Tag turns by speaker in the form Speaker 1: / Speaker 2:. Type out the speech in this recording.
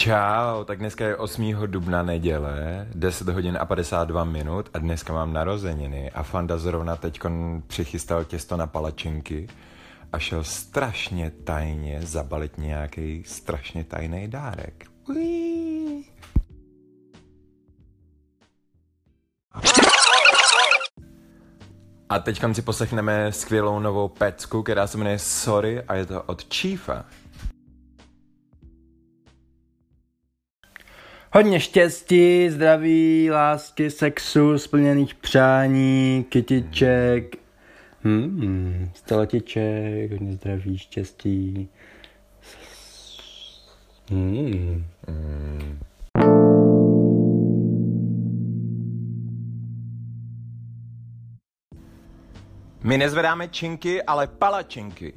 Speaker 1: Čau, tak dneska je 8. dubna neděle, 10 hodin a 52 minut a dneska mám narozeniny a Fanda zrovna teď přichystal těsto na palačinky a šel strašně tajně zabalit nějaký strašně tajný dárek. Uí. A teď si poslechneme skvělou novou pecku, která se jmenuje Sorry a je to od Chiefa.
Speaker 2: Hodně štěstí, zdraví, lásky, sexu, splněných přání, kytiček, hmm, steletiček, hodně zdraví, štěstí. Hmm. Hmm.
Speaker 1: My nezvedáme činky, ale palačinky.